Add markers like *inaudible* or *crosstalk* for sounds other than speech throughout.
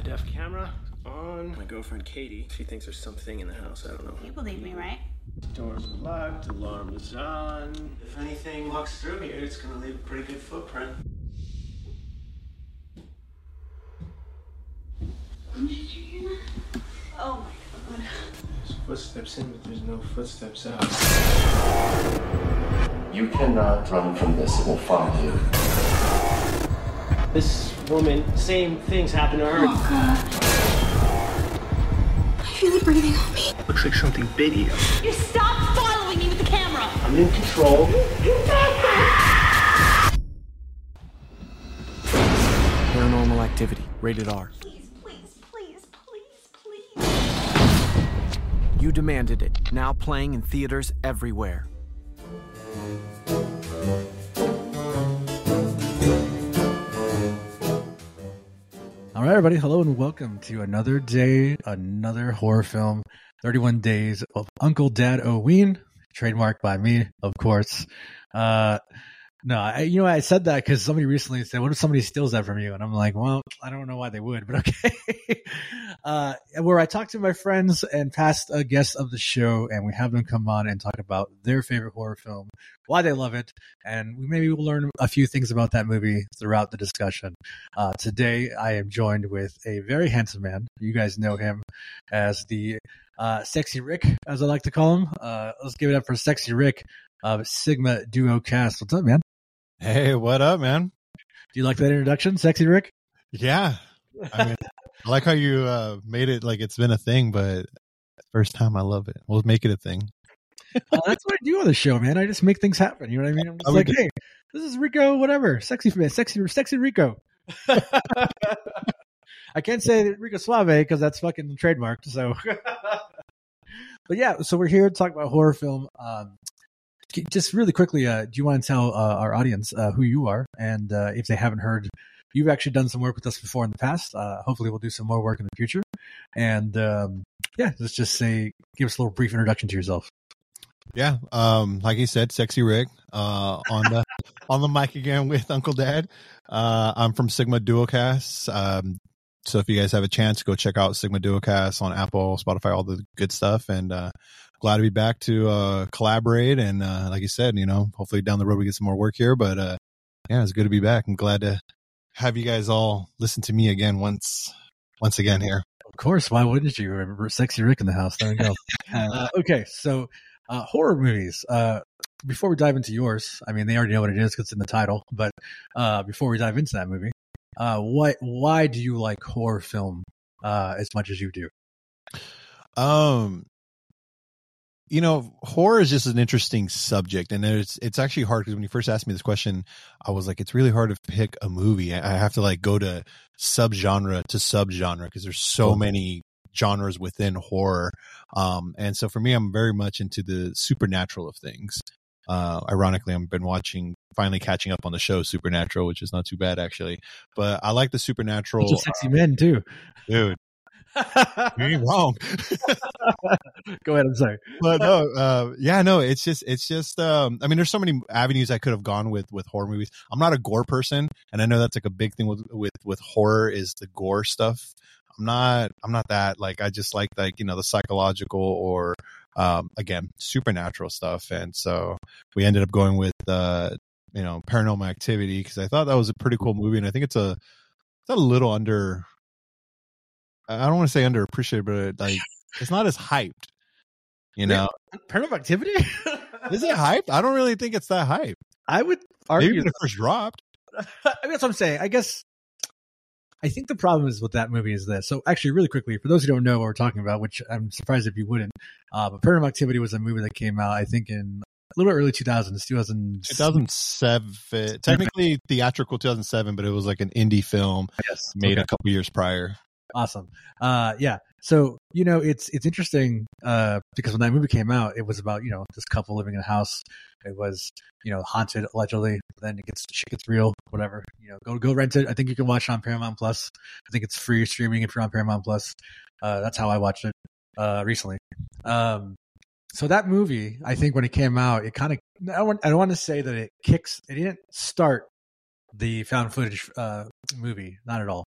High def camera on. My girlfriend Katie, she thinks there's something in the house. I don't know. You believe me, right? Doors are locked, alarm is on. If anything walks through here, it's gonna leave a pretty good footprint. Oh my god. There's footsteps in, but there's no footsteps out. You cannot run from this. It will find you. This woman, same things happen to her. Oh god. I feel it breathing on me. Looks like something bit you. You stop following me with the camera! I'm in control. Paranormal activity, rated R. Please, please, please, please, please. You demanded it. Now playing in theaters everywhere. All right, everybody. Hello and welcome to another day, another horror film. 31 Days of Uncle Dad Oween, trademarked by me, of course. Uh, no, I, you know, I said that because somebody recently said, "What if somebody steals that from you?" And I'm like, "Well, I don't know why they would, but *laughs* okay." uh, where I talk to my friends and past uh, guests of the show, and we have them come on and talk about their favorite horror film, why they love it, and we maybe will learn a few things about that movie throughout the discussion. Uh, today, I am joined with a very handsome man. You guys know him as the uh, Sexy Rick, as I like to call him. Uh, let's give it up for Sexy Rick of Sigma Duo Cast. What's up, man? Hey, what up, man? Do you like that introduction, Sexy Rick? Yeah. I mean, I like how you uh, made it like it's been a thing, but first time I love it. We'll make it a thing. Uh, that's what I do on the show, man. I just make things happen. You know what I mean? I'm just like, do. hey, this is Rico, whatever, sexy, sexy, sexy Rico. *laughs* I can't say Rico Suave because that's fucking trademarked. So, *laughs* but yeah, so we're here to talk about horror film. Um, just really quickly, uh, do you want to tell uh, our audience uh, who you are and uh, if they haven't heard? You've actually done some work with us before in the past. Uh, hopefully, we'll do some more work in the future. And um, yeah, let's just say, give us a little brief introduction to yourself. Yeah. Um, like he said, sexy Rick, uh, on the, *laughs* on the mic again with Uncle Dad. I'm from Sigma Duocast. Um, so if you guys have a chance, go check out Sigma Duocast on Apple, Spotify, all the good stuff. And, glad to be back to, uh, collaborate. And, uh, like you said, you know, hopefully down the road we get some more work here, but, uh, yeah, it's good to be back. I'm glad to have you guys all listen to me again once, once again here. Of course, why wouldn't you? Remember Sexy Rick in the house. There we go. *laughs* uh, okay, so uh, horror movies. Uh, before we dive into yours, I mean, they already know what it is because it's in the title. But uh, before we dive into that movie, uh, what? Why do you like horror film uh, as much as you do? Um, you know, horror is just an interesting subject, and it's it's actually hard because when you first asked me this question, I was like, it's really hard to pick a movie. I have to like go to subgenre to subgenre because there's so many genres within horror. Um, and so for me, I'm very much into the supernatural of things. Uh, ironically, I've been watching, finally catching up on the show Supernatural, which is not too bad actually. But I like the supernatural, sexy men too. dude. You ain't *laughs* wrong. Go ahead. I'm sorry. but no, uh, yeah, no, it's just, it's just, um, I mean, there's so many avenues I could have gone with, with horror movies. I'm not a gore person. And I know that's like a big thing with, with, with horror is the gore stuff. I'm not, I'm not that like, I just like like, you know, the psychological or, um, again, supernatural stuff. And so we ended up going with, uh, you know, paranormal activity because I thought that was a pretty cool movie. And I think it's a, it's a little under, I don't want to say underappreciated, but like, it's not as hyped, you know? Paranormal Activity. *laughs* Is it hyped? I don't really think it's that hype. I would Maybe argue. when it first dropped. *laughs* I mean, that's what I'm saying. I guess I think the problem is with that movie is this. So actually, really quickly, for those who don't know what we're talking about, which I'm surprised if you wouldn't, uh, but Paranormal Activity was a movie that came out, I think, in a little bit early 2000s, 2000, 2007, technically theatrical 2007, but it was like an indie film Yes, made okay. a couple years prior. Awesome. Uh, yeah. So you know, it's it's interesting uh, because when that movie came out, it was about you know this couple living in a house. It was you know haunted allegedly. Then it gets shit gets real. Whatever. You know, go go rent it. I think you can watch it on Paramount Plus. I think it's free streaming if you're on Paramount Plus. Uh, that's how I watched it uh, recently. Um, so that movie, I think when it came out, it kind of I don't want, I don't want to say that it kicks. It didn't start the found footage uh, movie, not at all.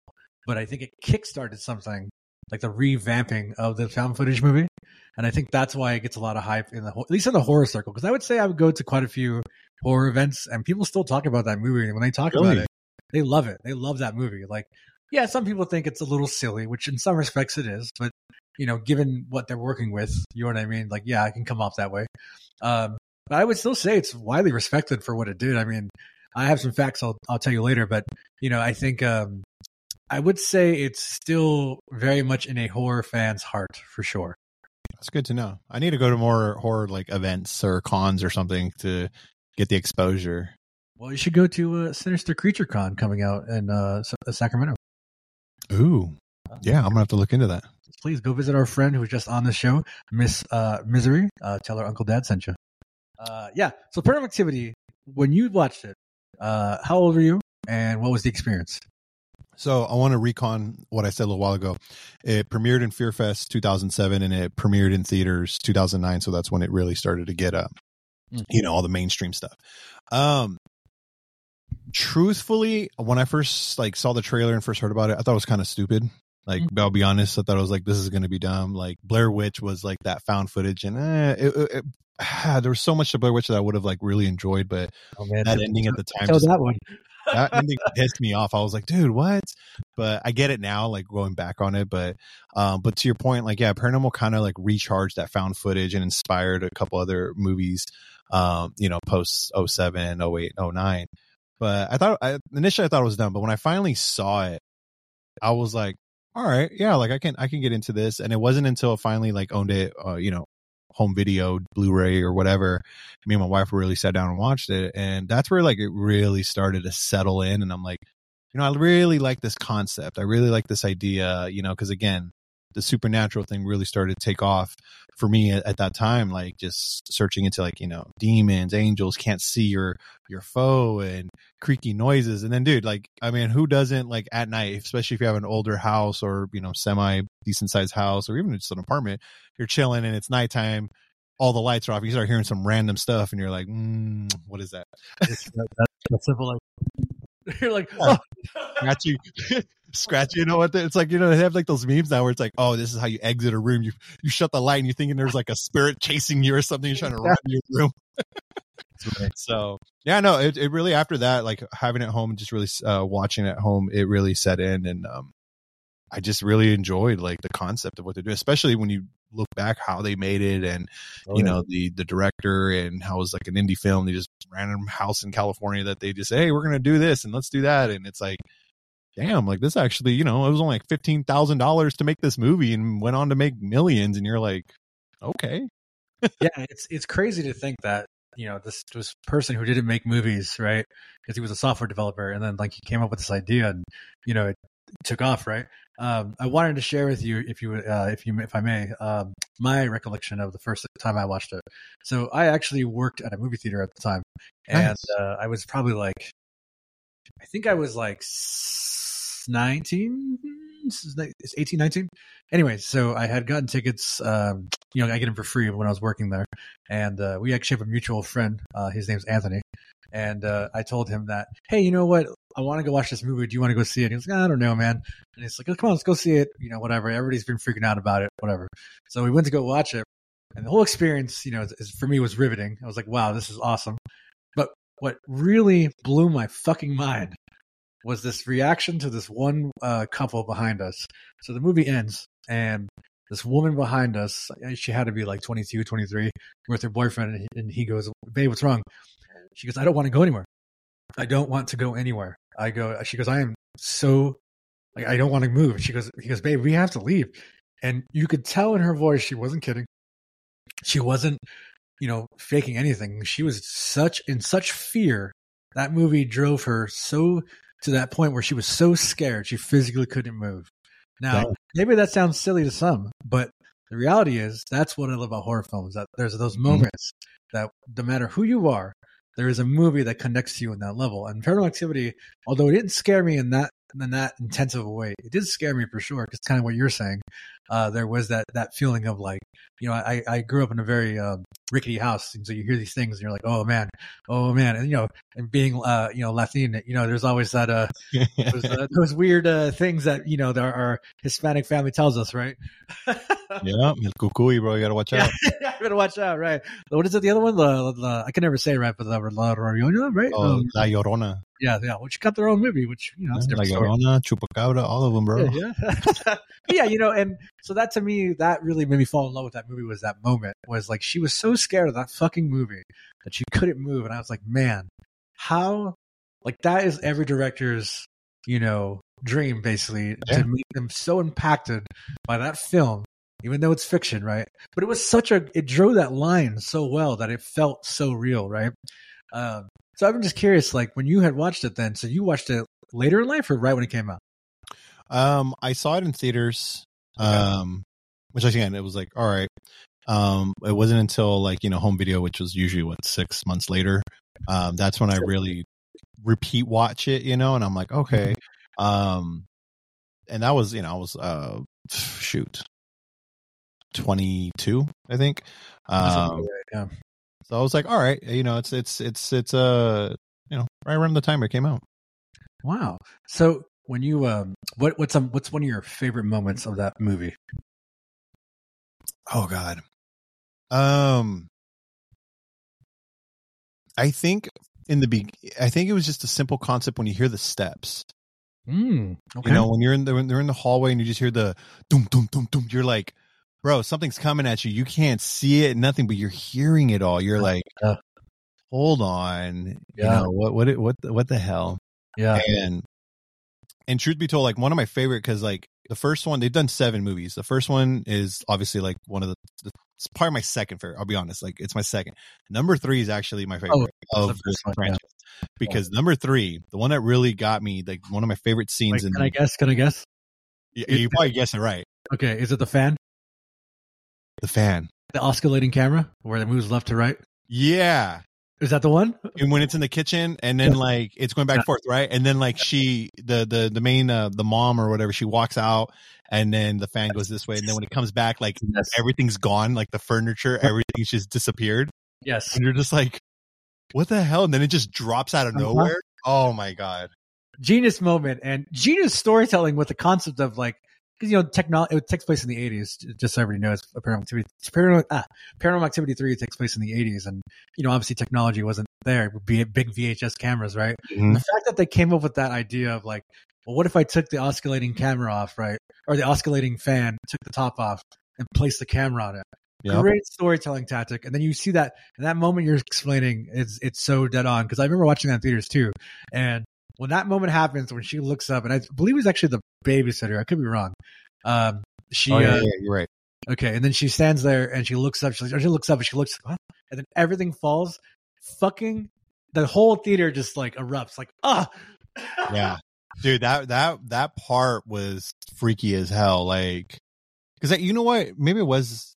But I think it kickstarted something like the revamping of the found footage movie, and I think that's why it gets a lot of hype in the at least in the horror circle. Because I would say I would go to quite a few horror events, and people still talk about that movie. And when they talk about it, they love it. They love that movie. Like, yeah, some people think it's a little silly, which in some respects it is, but you know, given what they're working with, you know what I mean? Like, yeah, I can come off that way. Um, but I would still say it's widely respected for what it did. I mean, I have some facts I'll I'll tell you later, but you know, I think um, I would say it's still very much in a horror fan's heart for sure. That's good to know. I need to go to more horror like events or cons or something to get the exposure. Well, you should go to uh, Sinister Creature Con coming out in uh, uh, Sacramento. Ooh, yeah, I'm gonna have to look into that. Please go visit our friend who was just on the show, Miss uh, Misery. Uh, tell her Uncle Dad sent you. Uh, yeah. So, Paranormal Activity. When you watched it, uh, how old were you, and what was the experience? So I want to recon what I said a little while ago. It premiered in Fear Fest 2007 and it premiered in theaters 2009. So that's when it really started to get up, Mm. you know, all the mainstream stuff. Um, truthfully, when I first like saw the trailer and first heard about it, I thought it was kind of stupid. Like, Mm. I'll be honest, I thought I was like, this is going to be dumb. Like Blair Witch was like that found footage and eh, it, it, it- *sighs* there was so much to Blair Witch that I would have like really enjoyed, but Oh man, that ending at the time tell just that one. That ending pissed me off. I was like, dude, what? But I get it now, like going back on it. But um, but to your point, like, yeah, paranormal kind of like recharged that found footage and inspired a couple other movies, um, you know, post 07, 08, 09. But I thought I, initially I thought it was dumb, but when I finally saw it, I was like, all right, yeah, like I can I can get into this. And it wasn't until I finally like owned it, uh, you know, home video, Blu-ray or whatever. Me and my wife really sat down and watched it, and that's where like it really started to settle in. And I'm like, you know, I really like this concept. I really like this idea, you know, because again, the supernatural thing really started to take off for me at, at that time. Like just searching into like you know demons, angels, can't see your your foe, and creaky noises. And then, dude, like I mean, who doesn't like at night, especially if you have an older house or you know semi decent sized house or even just an apartment, you're chilling and it's nighttime. All the lights are off. You start hearing some random stuff, and you're like, mm, "What is that?" It's that, that, that simple. Like, you're like, Yeah. oh, scratchy, *laughs* scratchy. You know what? It's like you know they have like those memes now where it's like, oh, this is how you exit a room. You you shut the light and you're thinking there's like a spirit chasing you or something. You're trying to run your room. *laughs* so yeah, no, it it really after that, like having it home and just really uh, watching it at home, it really set in, and um, I just really enjoyed like the concept of what they're doing, especially when you look back how they made it and Oh, you know the the director and how it was like an indie film they just random house in california that they just say, hey we're gonna do this and let's do that and it's like damn like this actually you know it was only like $15000 to make this movie and went on to make millions and you're like okay yeah, it's it's crazy to think that you know this this person who didn't make movies, right? Because he was a software developer, and then like he came up with this idea, and you know it took off, right? Um, I wanted to share with you, if you uh, if you if I may, um, my recollection of the first time I watched it. So I actually worked at a movie theater at the time, and Nice. uh, I was probably like, I think I was like s- 19, it's 18, 19. Anyway, so I had gotten tickets. Um, you know, I get them for free when I was working there, and uh, we actually have a mutual friend. Uh, his name's Anthony, and uh, I told him that, hey, you know what? I want to go watch this movie. Do you want to go see it? He was like, I don't know, man. And he's like, oh, come on, let's go see it. You know, whatever. Everybody's been freaking out about it, whatever. So we went to go watch it, and the whole experience, you know, is, is, for me was riveting. I was like, wow, this is awesome. But what really blew my fucking mind was this reaction to this one uh, couple behind us. So the movie ends, and this woman behind us, she had to be like 22, 23, with her boyfriend, and he, and he goes, Babe, what's wrong? She goes, I don't want to go anywhere. I don't want to go anywhere. I go, she goes, I am so, like, I don't want to move. She goes, he goes, Babe, we have to leave. And you could tell in her voice, she wasn't kidding. She wasn't, you know, faking anything. She was such, in such fear. That movie drove her so to that point where she was so scared she physically couldn't move. Now, Dang. maybe that sounds silly to some, but the reality is that's what I love about horror films. That there's those mm-hmm. moments that no matter who you are, there is a movie that connects to you in that level. And Paranormal Activity, although it didn't scare me in that in that intensive way, it did scare me for sure. Because kind of what you're saying, uh, there was that that feeling of like, you know, I I grew up in a very um, rickety house, and so you hear these things, and you're like, oh man, oh man, and you know, and being uh, you know Latin, you know, there's always that uh, those, uh, *laughs* those weird uh, things that you know that our, our Hispanic family tells us, right? *laughs* yeah, el cucuy, bro. You gotta watch out. yeah, *laughs* you better watch out, right? What is it? The other one, the, the I can never say right, but the La Llorona, right? Oh, Um, La Llorona, yeah, yeah. Which got their own movie, which you know, a La different story. Llorona, Chupacabra, all of them, bro. Yeah, yeah. yeah, you know, and so that to me, that really made me fall in love with that movie. Was that moment was like she was so scared of that fucking movie that she couldn't move, and I was like, man, how like that is every director's you know dream basically Yeah. to make them so impacted by that film. Even though it's fiction, right? But it was such a, it drew that line so well that it felt so real, right? Um, so I'm just curious, like when you had watched it then, so you watched it later in life or right when it came out? Um, I saw it in theaters. Um, which again, it was like, all right. Um, it wasn't until like you know home video, which was usually what six months later. Um, that's when I really repeat watch it, you know, and I'm like, okay. Um, and that was you know I was uh shoot, twenty two, I think. Um, yeah. so I was like, all right, you know, it's it's it's it's uh you know right around the time it came out. Wow. So when you um what what's um what's one of your favorite moments of that movie? Oh God. Um I think in the be I think it was just a simple concept when you hear the steps. Mm, okay. You know, when you're in the when they're in the hallway and you just hear the doom doom doom doom, you're like, bro, something's coming at you. You can't see it, nothing, but you're hearing it all. You're like, Yeah. hold on. Yeah. You know, what what what the- what the hell? yeah. and and truth be told like one of my favorite because like the first one they've done seven movies the first one is obviously like one of the, the it's probably my second favorite i'll be honest like it's my second number three is actually my oh, favorite Oh, of the the first one, franchise because number three the one that really got me like one of my favorite Wait, scenes in can I guess? Can I guess? you, you probably guessed it right Okay, is it the fan? the fan The oscillating camera where it moves left to right? yeah Is that the one? and when it's in the kitchen and then Yeah. like it's going back Yeah. and forth right and then like she the the the main uh, the mom or whatever she walks out and then the fan goes this way and then when it comes back like Yes. everything's gone like the furniture everything's just disappeared Yes. and you're just like what the hell and then it just drops out of Uh-huh. nowhere oh my god Genius moment and genius storytelling with the concept of like because you know technology it takes place in the 80s just so everybody knows paranormal activity paranormal, ah, paranormal activity 3 takes place in the 80s and you know obviously technology wasn't there it would be big vhs cameras right Mhm. the fact that they came up with that idea of like, well, what if I took the oscillating camera off, right? Or the oscillating fan, took the top off and placed the camera on it. Yep. Great storytelling tactic. And then you see that in that moment you're explaining it's it's so dead on. Cause I remember watching that in theaters too. And when that moment happens, when she looks up, and I believe it was actually the babysitter, I could be wrong. Um she oh, yeah, uh, yeah, you're right Okay, and then she stands there and she looks up. She, she looks up and she looks, what? and then everything falls. Fucking the whole theater just like erupts, like ah. yeah dude that that that part was freaky as hell like because you know what maybe it was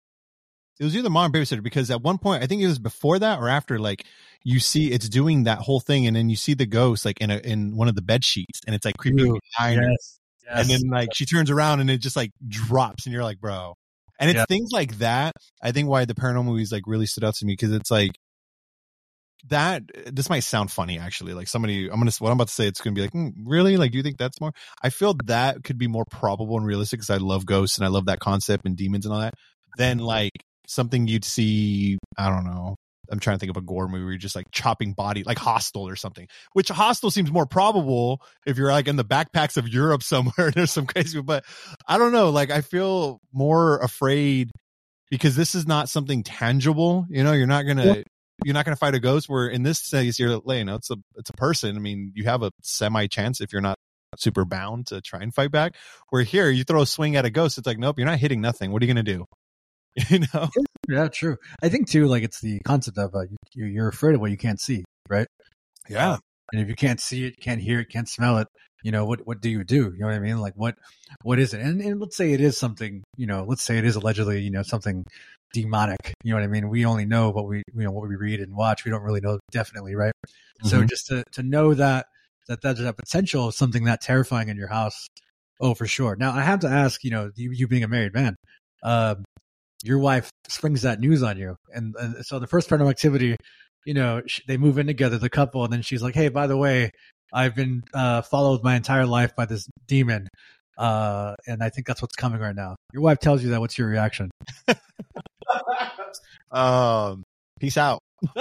it was either mom or babysitter because at one point i think it was before that or after like you see it's doing that whole thing and then you see the ghost like in a in one of the bed sheets and it's like creeping Ooh, behind her. yes, and then like she turns around and it just like drops and you're like bro. And it's Yeah. things like that i think why the paranormal movies like really stood out to me because it's like that this might sound funny actually like somebody i'm gonna what i'm about to say it's gonna be like "Hmm, really? Like do you think that's more? I feel that could be more probable and realistic because i love ghosts and i love that concept and demons and all that than like something you'd see i don't know i'm trying to think of a gore movie where you're just like chopping body like hostel or something which hostel seems more probable if you're like in the backpacks of europe *laughs* somewhere there's some crazy but i don't know like i feel more afraid because this is not something tangible you know you're not gonna you're not gonna fight a ghost where in this case you're like, you know it's a it's a person i mean you have a semi chance if you're not super bound to try and fight back where here you throw a swing at a ghost it's like nope you're not hitting nothing what are you gonna do *laughs* you know yeah, true. I think too, like it's the concept of uh, you, you're afraid of what you can't see, right? yeah And if you can't see it, can't hear it, can't smell it, you know what? What do you do? You know what I mean? Like what? What is it? And, and let's say it is something. You know, let's say it is allegedly, you know, something demonic. You know what I mean? We only know what we, you know, what we read and watch. We don't really know definitely, right? So Mhm. just to to know that that there's a potential of something that terrifying in your house. Oh, for sure. Now I have to ask, you know, you, you being a married man, um, your wife springs that news on you, and, and so the first paranormal activity, you know, sh- they move in together, the couple, and then she's like, "Hey, by the way, I've been uh, followed my entire life by this demon." Uh, and I think that's what's coming right now. Your wife tells you that. What's your reaction? *laughs* Um, peace out. *laughs*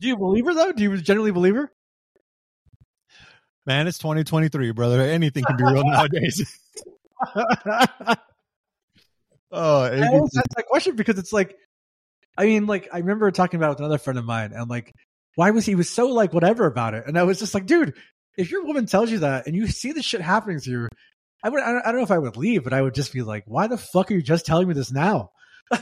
Do you believe her though? Do you generally believe her? Man, it's 2023, brother. Anything can be real *laughs* nowadays. *laughs* oh, I always ask that question because it's like, I mean, like I remember talking about it with another friend of mine, and like, why was he was so like whatever about it? And I was just like, dude, if your woman tells you that and you see this shit happening to you, I would, I don't, I don't know if I would leave, but I would just be like, why the fuck are you just telling me this now? *laughs*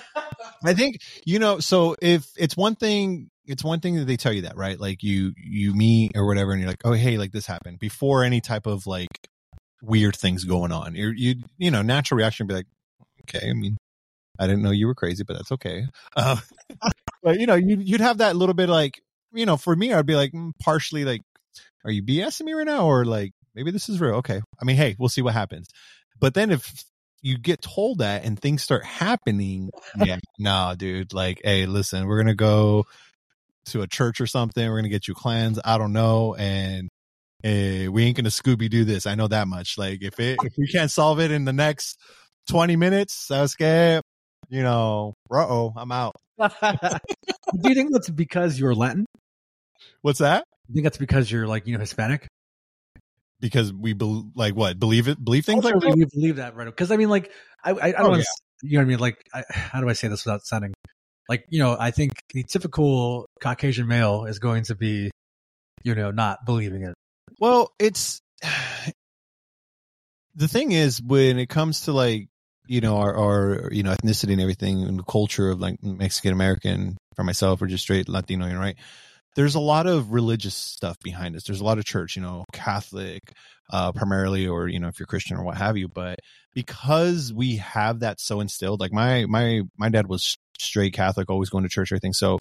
I think you know. So if it's one thing, it's one thing that they tell you that, right? Like you you meet or whatever, and you're like, oh hey, like this happened before any type of like weird things going on. You're, you you know, natural reaction would be like, okay, I mean, I didn't know you were crazy, but that's okay. Uh, *laughs* but you know, you you'd have that little bit like, you know, for me, I'd be like mm, partially like, are you BSing me right now, or like maybe this is real? Okay, I mean, hey, we'll see what happens. But then if you get told that and things start happening, yeah, nah, dude, like, hey, listen, we're gonna go to a church or something. We're gonna get you cleansed. I don't know, and hey, we ain't gonna Scooby do this. I know that much. Like, if it if we can't solve it in the next twenty minutes, Sasuke, you know, uh oh, I'm out. *laughs* Do you think that's because you're Latin? What's that? You think that's because you're like you know Hispanic? Because we bel like what believe it believe things like Culturally, that. we believe that, right? Because I mean, like, I, I, I don't Oh, wanna yeah. you know what I mean? Like, I, how do I say this without sounding like, you know, I think the typical Caucasian male is going to be, you know, not believing it. Well, it's *sighs* the thing is when it comes to like you know our, our you know ethnicity and everything and the culture of like Mexican American for myself or just straight Latino, you know, right? There's a lot of religious stuff behind us. There's a lot of church, you know, Catholic, uh, primarily, or you know, if you're Christian or what have you. But because we have that so instilled, like my my my dad was straight Catholic, always going to church, everything. So,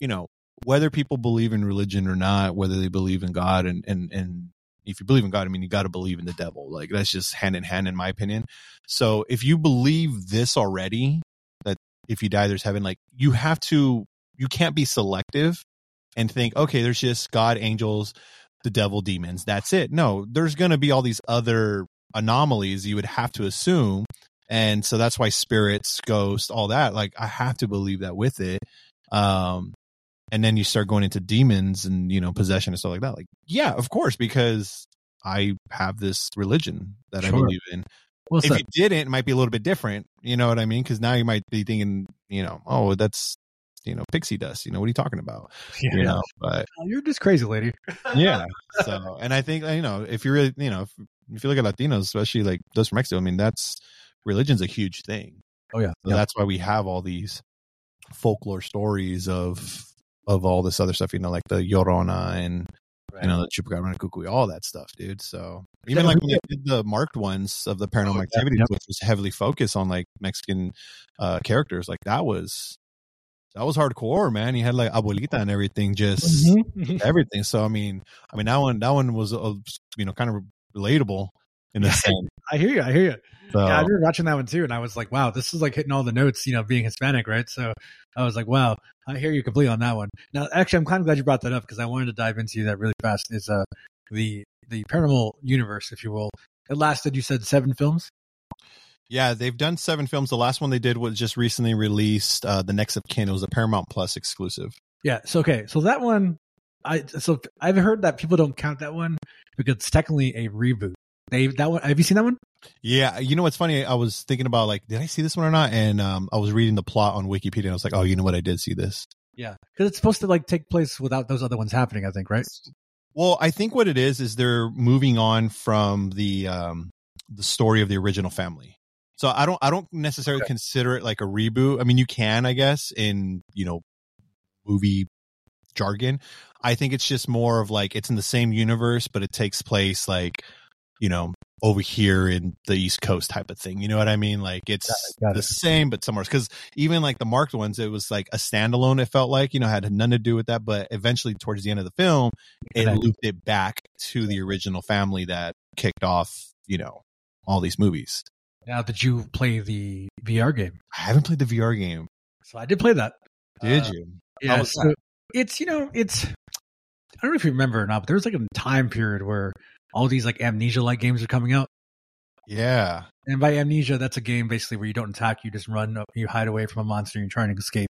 you know, whether people believe in religion or not, whether they believe in God and and and if you believe in God, I mean you got to believe in the devil. Like that's just hand in hand, in my opinion. So if you believe this already, that if you die there's heaven, like you have to, you can't be selective and think, okay, there's just God, angels, the devil, demons. That's it. No, there's going to be all these other anomalies you would have to assume. And so that's why spirits, ghosts, all that, like I have to believe that with it. Um, and then you start going into demons and you know possession and stuff like that like yeah of course because i have this religion that i believe in What's if that? you didn't it might be a little bit different you know what i mean because now you might be thinking you know oh that's you know pixie dust you know what are you talking about *laughs* Yeah. you know but Oh, You're just crazy, lady. *laughs* yeah so and i think you know if you're really you know if, if you look at latinos especially like those from mexico i mean that's religion's a huge thing Oh yeah. so yeah. that's why we have all these folklore stories of of all this other stuff, you know, like the Llorona and you know the Chupacabra and Cucuy, all that stuff, dude. So even like when they did the marked ones of the paranormal Oh, yep. which was heavily focused on like Mexican uh characters, like that was that was hardcore, man. You had like abuelita and everything, just Mhm. everything. So I mean, I mean that one that one was uh, you know kind of relatable in a sense. *laughs* I hear you. I hear you. So Yeah, I remember watching that one too, and I was like, "Wow, this is like hitting all the notes." You know, being Hispanic, right? So I was like, "Wow, I hear you completely on that one." Now, actually, I'm kind of glad you brought that up because I wanted to dive into that really fast. Is uh the the paranormal universe, if you will. It lasted, you said, seven films. Yeah, they've done seven films. The last one they did was just recently released. Uh, the Next of Kin. It was a Paramount Plus exclusive. Yeah. So okay, so that one, I so I've heard that people don't count that one because it's technically a reboot. They that one. Have you seen that one? Yeah, you know what's funny? I was thinking about like, did I see this one or not? And um, I was reading the plot on Wikipedia, and I was like, oh, you know what? I did see this. Yeah, because it's supposed to like take place without those other ones happening. I think, right? Well, I think what it is is they're moving on from the um the story of the original family. So I don't I don't necessarily consider it like a reboot. I mean, you can, I guess, in you know movie jargon. I think it's just more of like it's in the same universe, but it takes place like you know over here in the East Coast type of thing. You know what I mean? Like it's Got it. the same, but somewhere because even like the marked ones, it was like a standalone. It felt like you know had nothing to do with that, but eventually towards the end of the film, it looped it back to the original family that kicked off you know all these movies. Now, did you play the VR game? I haven't played the VR game. So I did play that. Did Uh, you? Yeah, so it's you know it's I don't know if you remember or not, but there was like a time period where all these like amnesia like games are coming out. Yeah. And by amnesia, that's a game basically where you don't attack, you just run, up, you hide away from a monster, you're trying to escape.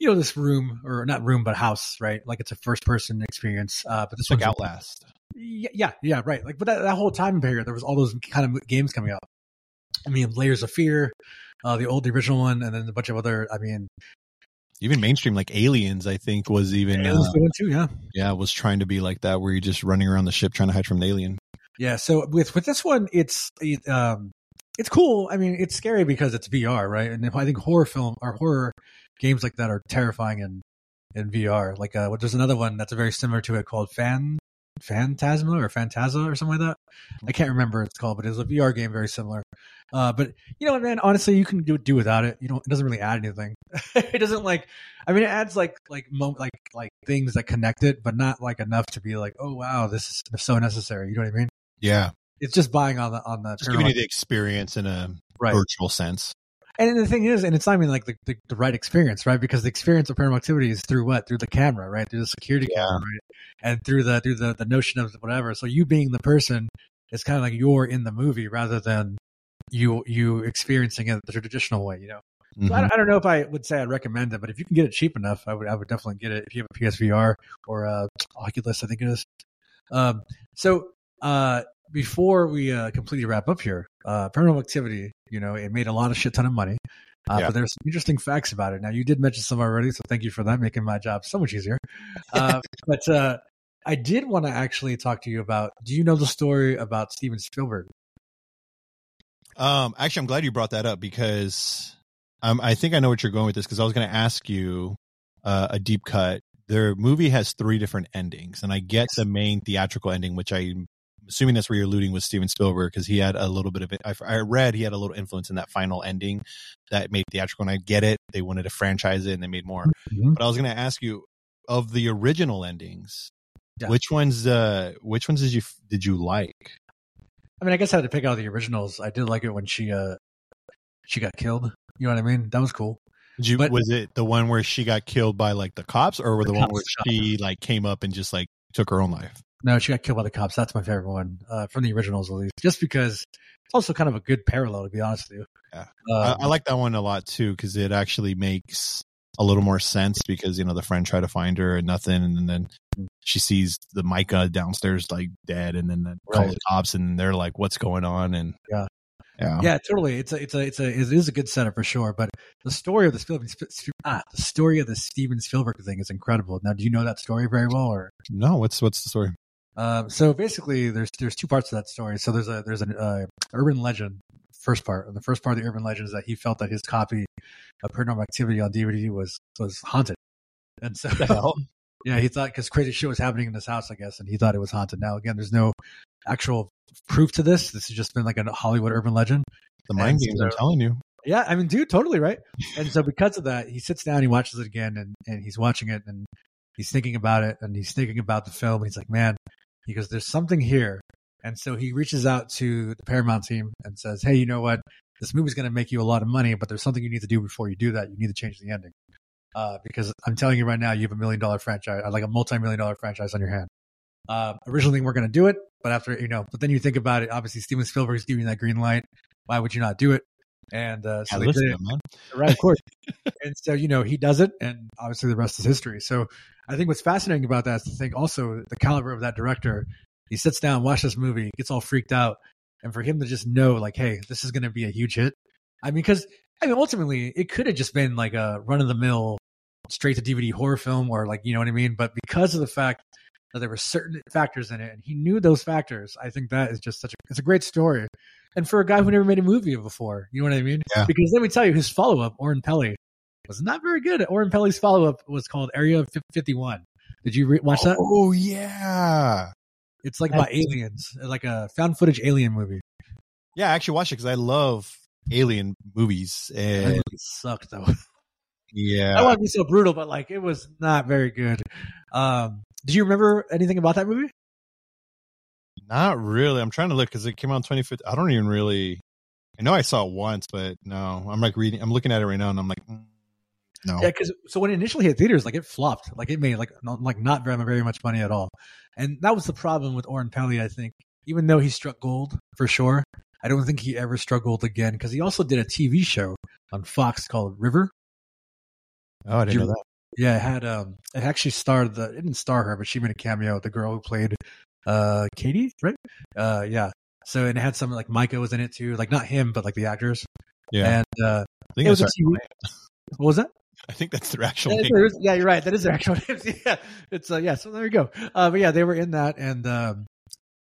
You know this room or not room, but house, right? Like it's a first person experience. Uh, but this like Outlast. Yeah, yeah, yeah, right. Like, but that, that whole time period, there was all those kind of games coming out. I mean, Layers of Fear, uh, the old, the original one, and then a bunch of other. I mean, Even mainstream like Aliens, I think was even Aliens uh, too, yeah. yeah was trying to be like that, where you're just running around the ship trying to hide from an alien. Yeah, so with with this one, it's it, um, it's cool. I mean, it's scary because it's VR, right? And if I think horror film or horror games like that are terrifying in in VR. Like, uh, there's another one that's very similar to it called Fan Phantasma or Phantasma or something like that. I can't remember what it's called, but it's a VR game very similar. Uh, but you know, man, honestly, you can do do without it. You don't. It doesn't really add anything. *laughs* it doesn't like. I mean, it adds like like mo- like like things that connect it, but not like enough to be like, oh wow, this is so necessary. You know what I mean? Yeah, It's just buying on the on the just giving you the experience in a right. virtual sense. And the thing is, and it's not even like the, the, the right experience, right? Because the experience of paranormal activity is through what? Through the camera, right? Through the security Yeah. camera, right? And through the through the, the notion of whatever. So you being the person is kind of like you're in the movie rather than you you experiencing it the traditional way, you know. So Mhm. I, I don't know if I would say I'd recommend it, but if you can get it cheap enough, I would I would definitely get it if you have a PSVR or a Oculus, I think it is. Um, so uh, before we uh, completely wrap up here, uh, Paranormal Activity, you know, it made a lot of shit ton of money. Uh, Yeah. But there's some interesting facts about it. Now, you did mention some already, so thank you for that, making my job so much easier. *laughs* Uh, but uh, I did want to actually talk to you about. Do you know the story about Steven Spielberg? Um, actually, I'm glad you brought that up because um, I think I know what you're going with this because I was going to ask you uh, a deep cut. Their movie has three different endings, and I get the main theatrical ending, which I'm assuming that's where you're alluding with Steven Spielberg because he had a little bit of it. I, I read he had a little influence in that final ending that made theatrical, and I get it. They wanted to franchise it, and they made more. Mhm. But I was going to ask you of the original endings, Yeah. which ones? Uh, which ones did you did you like? I mean, I guess I had to pick out the originals. I did like it when she uh she got killed. You know what I mean? That was cool. Did you, But- was it the one where she got killed by like the cops, or were the, The one where she like came up and just like took her own life? No, she got killed by the cops. That's my favorite one uh, from the originals, at least, just because it's also kind of a good parallel, to be honest with you. Yeah. Um, I, I like that one a lot too because it actually makes a little more sense because you know the friend tried to find her and nothing, and then she sees the Micah downstairs like dead, and then call the cops, and they're like, "What's going on?" And Yeah. yeah, yeah, totally. It's a, it's a, it's a, it is a good setup for sure. But the story of the Spielberg, ah, the story of the Steven Spielberg thing is incredible. Now, do you know that story very well, or? No, what's what's the story? Um, so basically, there's there's two parts to that story. So there's a there's an uh, urban legend. First part, and the first part of the urban legend is that he felt that his copy of Paranormal Activity on DVD was was haunted, and so *laughs* yeah, he thought because crazy shit was happening in this house, I guess, and he thought it was haunted. Now again, there's no actual proof to this. This has just been like a Hollywood urban legend. The mind And games. I'm telling you. Yeah, I mean, dude, totally right. And so because of that, he sits down, he watches it again, and and he's watching it, and he's thinking about it, and he's thinking about the film. And he's like, man, he goes, there's something here. And so he reaches out to the Paramount team and says, hey, you know what? This movie's going to make you a lot of money, but there's something you need to do before you do that. You need to change the ending. Uh, because I'm telling you right now, you have a million dollar franchise, like a multi million dollar franchise on your hand. Uh, originally, we're going to do it, but after, you know, but then you think about it, obviously, Steven Spielberg's giving you that green light. Why would you not do it? And uh, so Yeah, they listen, did it. Right, of course. *laughs* and so, you know, he does it, and obviously the rest is history. So I think what's fascinating about that is to think also the caliber of that director. He sits down, watches this movie, gets all freaked out, and for him to just know, like, hey, this is going to be a huge hit. I mean, because, I mean, ultimately, it could have just been like a run of the mill, straight to DVD horror film, or like, you know what I mean? But because of the fact that there were certain factors in it, and he knew those factors, I think that is just such a, it's a great story. And for a guy who never made a movie before, you know what I mean? Yeah. Because let me tell you, his follow up, Oren Peli, was not very good. Oren Peli's follow up was called Area 51. Did you re- watch that? Oh yeah, It's like about aliens, like a found footage alien movie. Yeah, I actually watched it because I love alien movies, and movie sucked though. Yeah. I yeah, don't want to be so brutal, but like it was not very good. Um, do you remember anything about that movie? not really. I'm trying to look because it came out in 2015. I don't even really. I know I saw it once, but no, I'm like reading. I'm looking at it right now, and I'm like, mm, no. Yeah, because so when it initially hit theaters, like it flopped, like it made like not, like not very very much money at all, and that was the problem with Oren Peli. I think even though he struck gold for sure, I don't think he ever struggled again because he also did a TV show on Fox called River. oh, I didn't you- know that. Yeah, it had um, it actually starred the it didn't star her, but she made a cameo. The girl who played uh Katie, right? Uh, yeah. So and it had some like Micah was in it too, like not him, but like the actors. Yeah, And uh, I think it was a. What was that? I think that's their actual Yeah, name. is- yeah, you're right. That is their actual *laughs* name. Yeah, it's uh, yeah. So there you go. Uh, but yeah, they were in that, and um,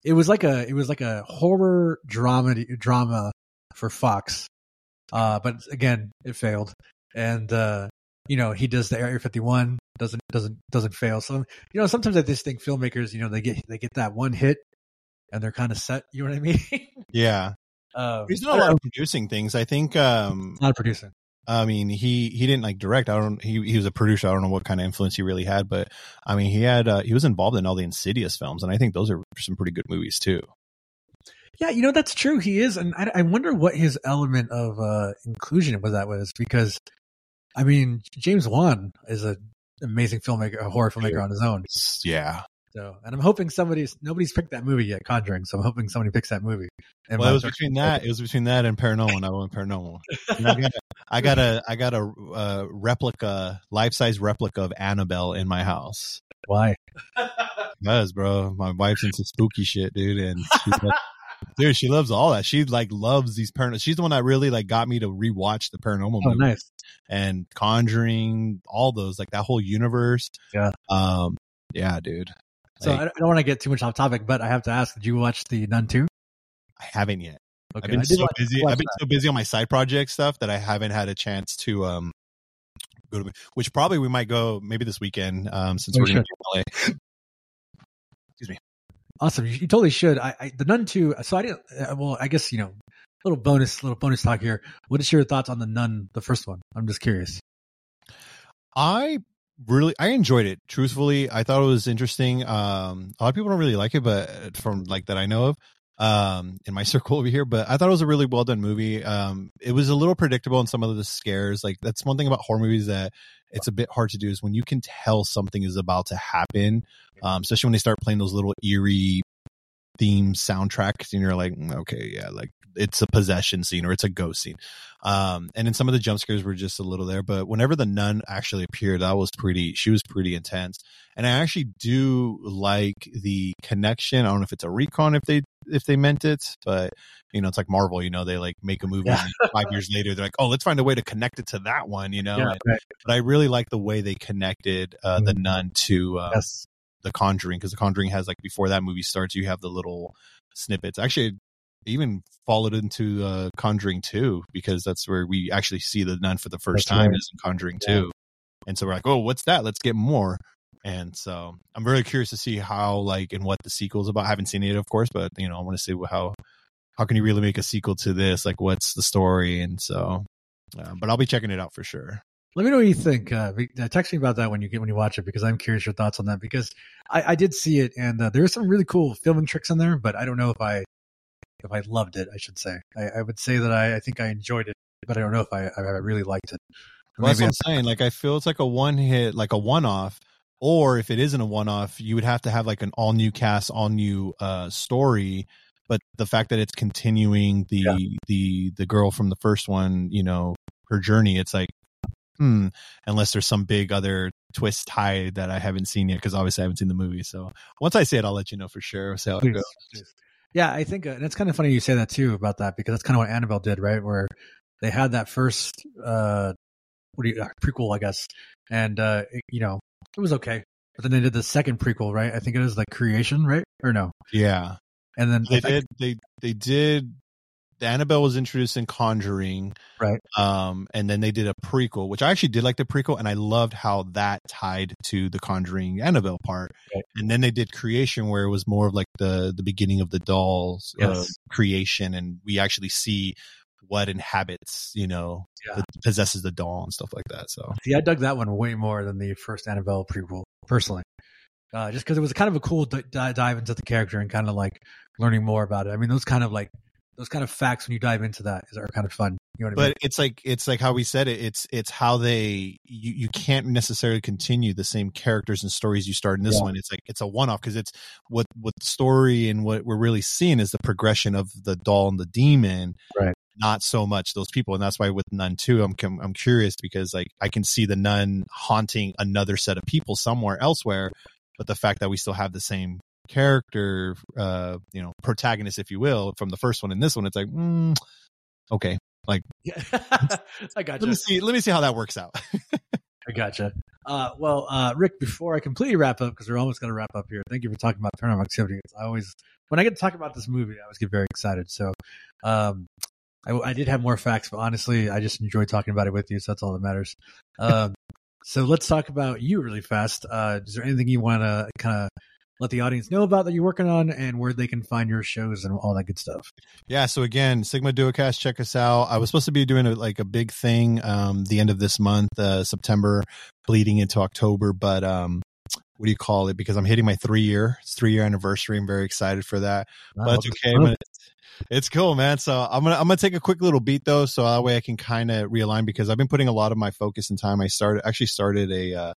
it was like a it was like a horror drama drama for Fox. Uh, but again, it failed, and uh, you know he does the Area 51 doesn't doesn't doesn't fail. So you know sometimes I just think filmmakers, you know, they get they get that one hit, and they're kind of set. You know what I mean? *laughs* Yeah, uh, he's not a lot of producing things. I think. um not a producer. I mean, he he didn't like direct. I don't. He he was a producer. I don't know what kind of influence he really had, but I mean, he had uh, he was involved in all the Insidious films, and I think those are some pretty good movies too. Yeah, you know that's true. He is, and I, I wonder what his element of uh, inclusion was that was because, I mean, James Wan is an amazing filmmaker, a horror filmmaker on his own. Yeah. So, and I'm hoping somebody's nobody's picked that movie yet, Conjuring. So I'm hoping somebody picks that movie. And Well, it was between that. It was between that and Paranormal. And I went Paranormal. *laughs* And I got a, I got a I got a uh, replica, life size replica of Annabelle in my house. why? Because, bro, my wife's into spooky shit, dude, and dude, she loves all that. She like loves these paranormal. She's the one that really like got me to rewatch the paranormal Oh, movies nice. and Conjuring, all those like that whole universe. Yeah. Um. Yeah, dude. So Like, I, don't want to get too much off topic, but I have to ask: Did you watch the Nun two? I haven't yet. Okay, I've been so busy. I've been that. so busy on my side project stuff that I haven't had a chance to um go to. Which probably we might go maybe this weekend um since We we're going to LA. Awesome. You, you totally should. I, I the Nun two. So I didn't. Uh, well, I guess you know. Little bonus, little bonus talk here. What is your thoughts on the Nun, the first one? I'm just curious. I really I enjoyed it. Truthfully, I thought it was interesting. Um, a lot of people don't really like it, but from like that I know of, um, in my *laughs* circle over here. But I thought it was a really well done movie. Um, it was a little predictable in some of the scares. Like that's one thing about horror movies that it's a bit hard to do is when you can tell something is about to happen, um, especially when they start playing those little eerie theme soundtracks, and you're like, "Mm, okay, yeah, like it's a possession scene or it's a ghost scene. Um, and then some of the jump scares were just a little there, but whenever the nun actually appeared, that was pretty, she was pretty intense. And I actually do like the connection. I don't know if it's a recon if they, if they meant it, but you know, it's like Marvel, you know, they like make a movie Yeah. and five years later, they're like, oh, let's find a way to connect it to that one, you know? And- right. but I really like the way they connected, uh, the Mhm. nun to, uh, Yes. the Conjuring because the Conjuring has like before that movie starts, you have the little snippets. Actually, even followed into uh, Conjuring Two because that's where we actually see the nun for the first That's time right. is in Conjuring Yeah. Two, and so we're like, oh, what's that? Let's get more. And so I'm really curious to see how like and what the sequel's about. I haven't seen it, of course, but you know, I want to see how how can you really make a sequel to this? Like, what's the story? And so, uh, but I'll be checking it out for sure. Let me know what you think. Uh, uh, text me about that when you get when you watch it because I'm curious your thoughts on that because I, I did see it and uh, there are some really cool filming tricks in there, but I don't know if I if I loved it. I should say I, I would say that I, I think I enjoyed it, but I don't know if I I really liked it. Well, that's what I'm saying. *laughs* Like, I feel it's like a one hit, like a one off. Or if it isn't a one off, you would have to have like an all new cast, all new uh, story. But the fact that it's continuing the Yeah. the the girl from the first one, you know, her journey, it's like, hmm. Unless there's some big other twist tie that I haven't seen yet, because obviously I haven't seen the movie. So once I see it, I'll let you know for sure. so Please, please. Yeah, I think, uh, and it's kind of funny you say that too about that because that's kind of what Annabelle did, right? Where they had that first, uh, what do you, uh, prequel, I guess, and uh, it, you know, it was okay, but then they did the second prequel, right? I think it was like Creation, right? Or no? Yeah, And then they did. They they did the Annabelle was introduced in Conjuring, Right. Um, and then they did a prequel, which I actually did like the prequel, and I loved how that tied to the Conjuring Annabelle part. Right. And then they did Creation, where it was more of like the the beginning of the dolls uh, creation, and we actually see what inhabits, you know, Yeah. that possesses the doll and stuff like that. So See, I dug that one way more than the first Annabelle prequel, personally. Uh, just because it was kind of a cool d- dive into the character and kind of like learning more about it. I mean, those kind of like those kind of facts when you dive into that is are kind of fun. You know what I mean? but it's like it's like how we said it it's it's how they you, you can't necessarily continue the same characters and stories you start in this Yeah. one it's like it's a one-off because it's what what the story and what we're really seeing is the progression of the doll and the demon Right. Not so much those people and that's why with nun 2 i'm i'm curious because like i can see the nun haunting another set of people somewhere elsewhere but the fact that we still have the same character uh you know protagonist if you will from the first one and this one it's like mm, okay Yeah. *laughs* I *laughs* got gotcha. me see. Let me see how that works out. I gotcha. Uh, well, uh, Rick, before I completely wrap up, because we're almost going to wrap up here, thank you for talking about Paranormal Activity. I always, when I get to talk about this movie, I always get very excited. So, um, I, I did have more facts, but honestly, I just enjoy talking about it with you. So that's all that matters. Um, *laughs* so let's talk about you really fast. Uh, is there anything you want to kind of let the audience know about that you're working on and where they can find your shows and all that good stuff? yeah. So again, Sigma Duocast, check us out. I was supposed to be doing a, like a big thing, um, the end of this month, uh, September, bleeding into October. But um, what do you call it? Because I'm hitting my three year, three year anniversary. I'm very excited for that. but it's okay. man. It's, it's cool, man. So I'm gonna I'm gonna take a quick little beat though, so that way I can kind of realign because I've been putting a lot of my focus and time. I started actually started a uh,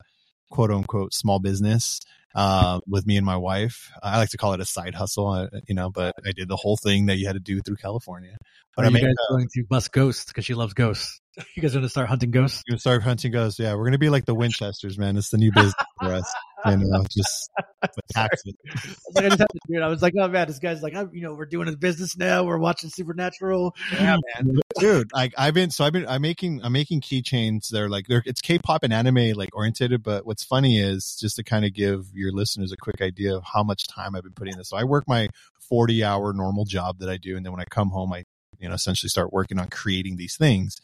quote unquote small business uh, with me and my wife. I like to call it a side hustle, uh, you know, but I did the whole thing that you had to do through California. But Are I you made, guys uh, going to bust ghosts because she loves ghosts? *laughs* You guys are going to start hunting ghosts? You're gonna start hunting ghosts. Yeah, we're gonna be like the Winchesters, man. It's the new business for us. You *laughs* know, just attacks it. I was like, I just had to do it. I was like, oh man, this guy's like, I'm, you know, we're doing a business now. We're watching Supernatural. Yeah, man. *laughs* Dude, like I've been so I've been I'm making I'm making keychains. They're like they're it's K-pop and anime like oriented, but what's funny is just to kind of give your listeners a quick idea of how much time I've been putting in this. So I work my 40 hour normal job that I do, and then when I come home, I you know essentially start working on creating these things.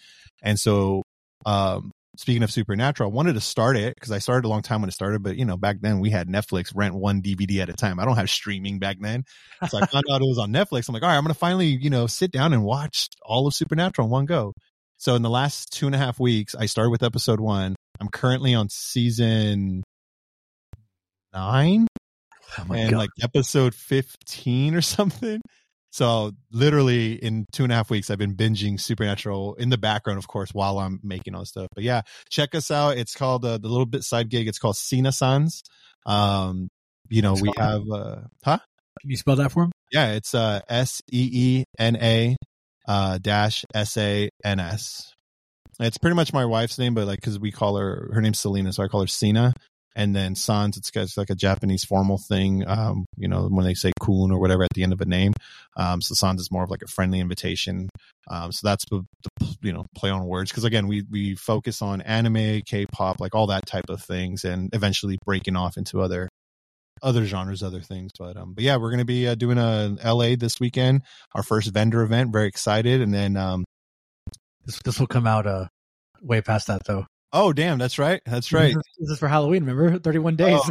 And so, um, speaking of Supernatural, I wanted to start it because I started a long time when it started, but you know back then we had Netflix rent one DVD at a time. I don't have streaming back then. So I found out it was on Netflix. I'm like, all right, I'm going to finally, you know, sit down and watch all of Supernatural in one go. So in the last two and a half weeks, I started with episode one. I'm currently on season nine Oh and god! like episode 15 or something. So literally in two and a half weeks, I've been binging Supernatural in the background, of course, while I'm making all this stuff. But yeah, check us out. It's called uh, the little bit side gig. It's called Seena Sans. Um, you know, we have, uh, huh? Can you spell that for him? Yeah, it's uh S E E N A uh dash S A N S. It's pretty much my wife's name, but like because we call her her name's Selena, so I call her Seena. And then Sans, it's, it's like a Japanese formal thing. Um, you know, when they say kun or whatever at the end of a name. Um, so Sans is more of like a friendly invitation. Um, so that's the, the you know play on words because again we we focus on anime, K-pop, like all that type of things, and eventually breaking off into other other genres, other things. But um, but yeah, we're gonna be uh, doing a LA this weekend, our first vendor event. Very excited, and then um, This this will come out uh way past that though. Oh damn, that's right, that's right. This is for Halloween. Remember, thirty one days. *laughs*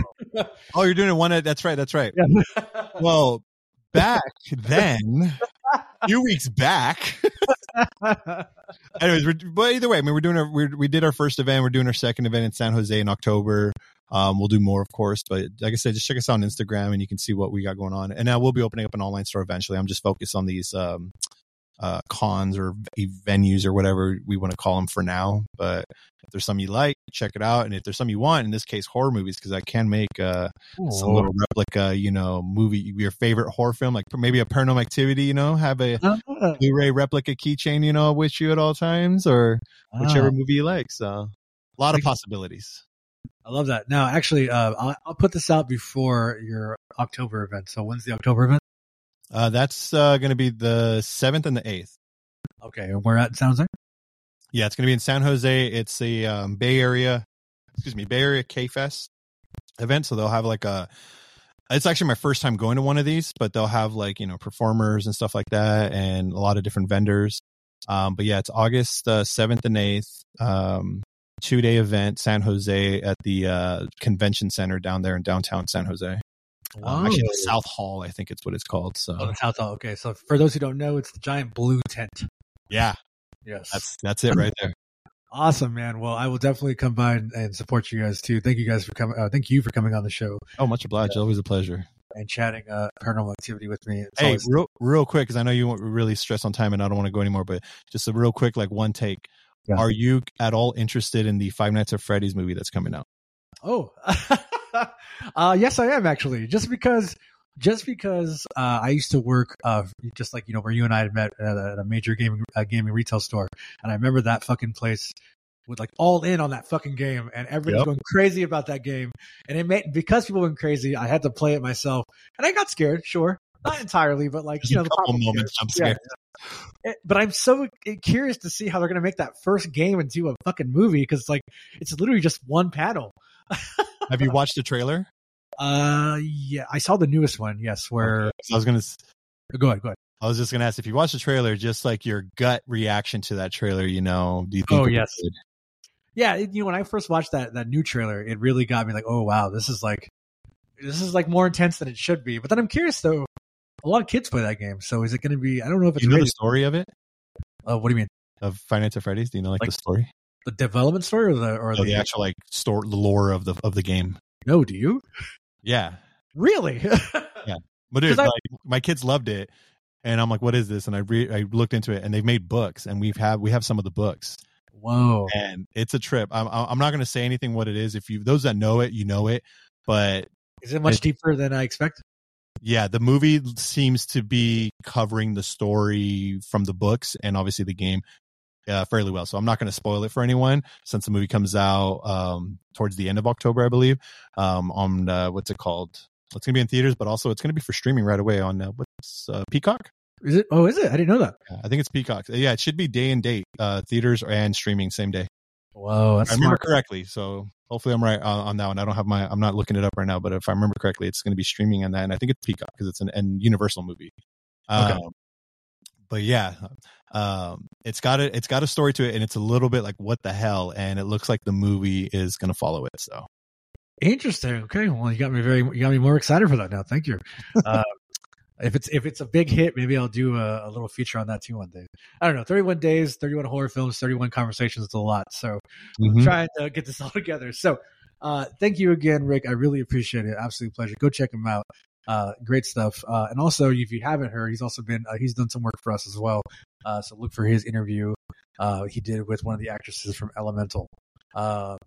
Oh, you're doing it one. That's right, that's right. Yeah. Well, back then, a *laughs* few weeks back. *laughs* Anyways, we're, but either way, I mean, we're doing our we're, we did our first event. We're doing our second event in San Jose in October. Um, we'll do more, of course, but like I said, just check us out on Instagram and you can see what we got going on. And now we'll be opening up an online store eventually. I'm just focused on these um, uh, cons or venues or whatever we want to call them for now. But if there's some you like, check it out. And if there's some you want, in this case, horror movies, because I can make uh, some little replica, you know, movie, your favorite horror film, like maybe a Paranormal Activity, you know, have a Ah, Blu-ray replica keychain, you know, with you at all times, or whichever ah, movie you like. So, a lot of possibilities. I love that. Now, actually, uh, I'll, I'll put this out before your October event. So when's the October event? Uh, that's uh, going to be the seventh and the eighth. Okay, and we're at Sounds like Yeah, it's going to be in San Jose. It's the um, Bay Area, excuse me, Bay Area K Fest event. So they'll have like a it's actually my first time going to one of these, but they'll have like you know performers and stuff like that, and a lot of different vendors. Um, but yeah, it's August uh, seventh and eighth. Um, two day event, San Jose at the uh, convention center down there in downtown San Jose. Um, actually, the South Hall, I think it's what it's called. So Oh, the South Hall. Okay, so for those who don't know, it's the giant blue tent. yeah, Yes, that's that's it right there. *laughs* awesome, man. Well, I will definitely come by and, and support you guys too. Thank you guys for coming. Uh, thank you for coming on the show Oh, much obliged. Always a pleasure. and chatting uh, paranormal activity with me. It's Hey, always- real, real quick, because I know you really stress on time, and I don't want to go anymore. But just a real quick, like one take. Yeah. Are you at all interested in the Five Nights at Freddy's movie that's coming out? Oh, *laughs* uh, yes, I am actually. Just because, just because uh, I used to work, uh, just like you know, where you and I had met at a, at a major gaming uh, gaming retail store, and I remember that fucking place was like all in on that fucking game, and everybody was Yep. going crazy about that game, and it made because people went crazy, I had to play it myself, and I got scared, sure, not entirely, but like you know, couple moments, jump Yeah. scare. Eh, But I'm so curious to see how they're gonna make that first game into a fucking movie because like it's literally just one panel. Have you watched the trailer? Uh, yeah, I saw the newest one. Yes, where Okay. So I was gonna, go ahead, go ahead. I was just gonna ask if you watched the trailer, just like your gut reaction to that trailer. You know, do you think? Oh, yes. good? Yeah, it, you know, when I first watched that that new trailer, it really got me like, oh wow, this is like this is like more intense than it should be. But then I'm curious though. A lot of kids play that game, so is it going to be? I don't know if it's You know the story of it uh, what do you mean? of Five Nights at Freddy's? Do you know like, Like- the story? The development story or the or Or the, the actual like store, the lore of the of the game? No, do you Yeah, really? *laughs* Yeah. But dude, I- like, my kids loved it, and I'm like, "What is this?" And I re- I looked into it, and they've made books, and we've have we have some of the books, Whoa! and it's a trip. I'm I'm not going to say anything what it is. If you those that know it, you know it, but Is it much deeper than I expect? yeah, the movie seems to be covering the story from the books and obviously the game uh, fairly well. So I'm not going to spoil it for anyone since the movie comes out um, towards the end of October, I believe. Um, on uh, what's it called? It's going to be in theaters, but also it's going to be for streaming right away on uh, what's uh, Peacock. Is it? Oh, is it? I didn't know that. I think it's Peacock. Yeah, it should be day and date, uh, theaters and streaming same day. Whoa, I remember smart. correctly. So hopefully I'm right on, on that one. I don't have my, I'm not looking it up right now, but if I remember correctly, it's going to be streaming on that. And I think it's Peacock because it's an, an Universal movie. Okay. Um, but yeah, um, it's got a, it's got a story to it and it's a little bit like what the hell. And it looks like the movie is going to follow it. So Interesting. Okay. Well, you got me very, you got me more excited for that now. Thank you. *laughs* Uh, if it's if it's a big hit, maybe I'll do a, a little feature on that too one day. I don't know. Thirty one days, thirty one horror films, thirty one conversations. It's a lot. So Mhm. trying to get this *laughs* all together. So uh, thank you again, Rick. I really appreciate it. Absolute pleasure. Go check him out. Uh, great stuff. Uh, and also, if you haven't heard, he's also been uh, he's done some work for us as well. Uh, so look for his interview uh, he did with one of the actresses from Elemental. Uh,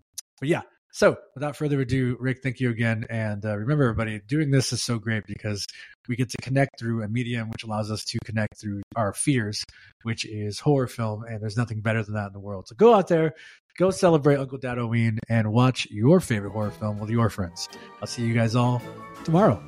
but yeah. So without further ado, Rick, thank you again. And uh, remember, everybody, doing this is so great because we get to connect through a medium which allows us to connect through our fears, which is horror film. And there's nothing better than that in the world. So go out there, go celebrate Uncle Dad Halloween, and watch your favorite horror film with your friends. I'll see you guys all tomorrow.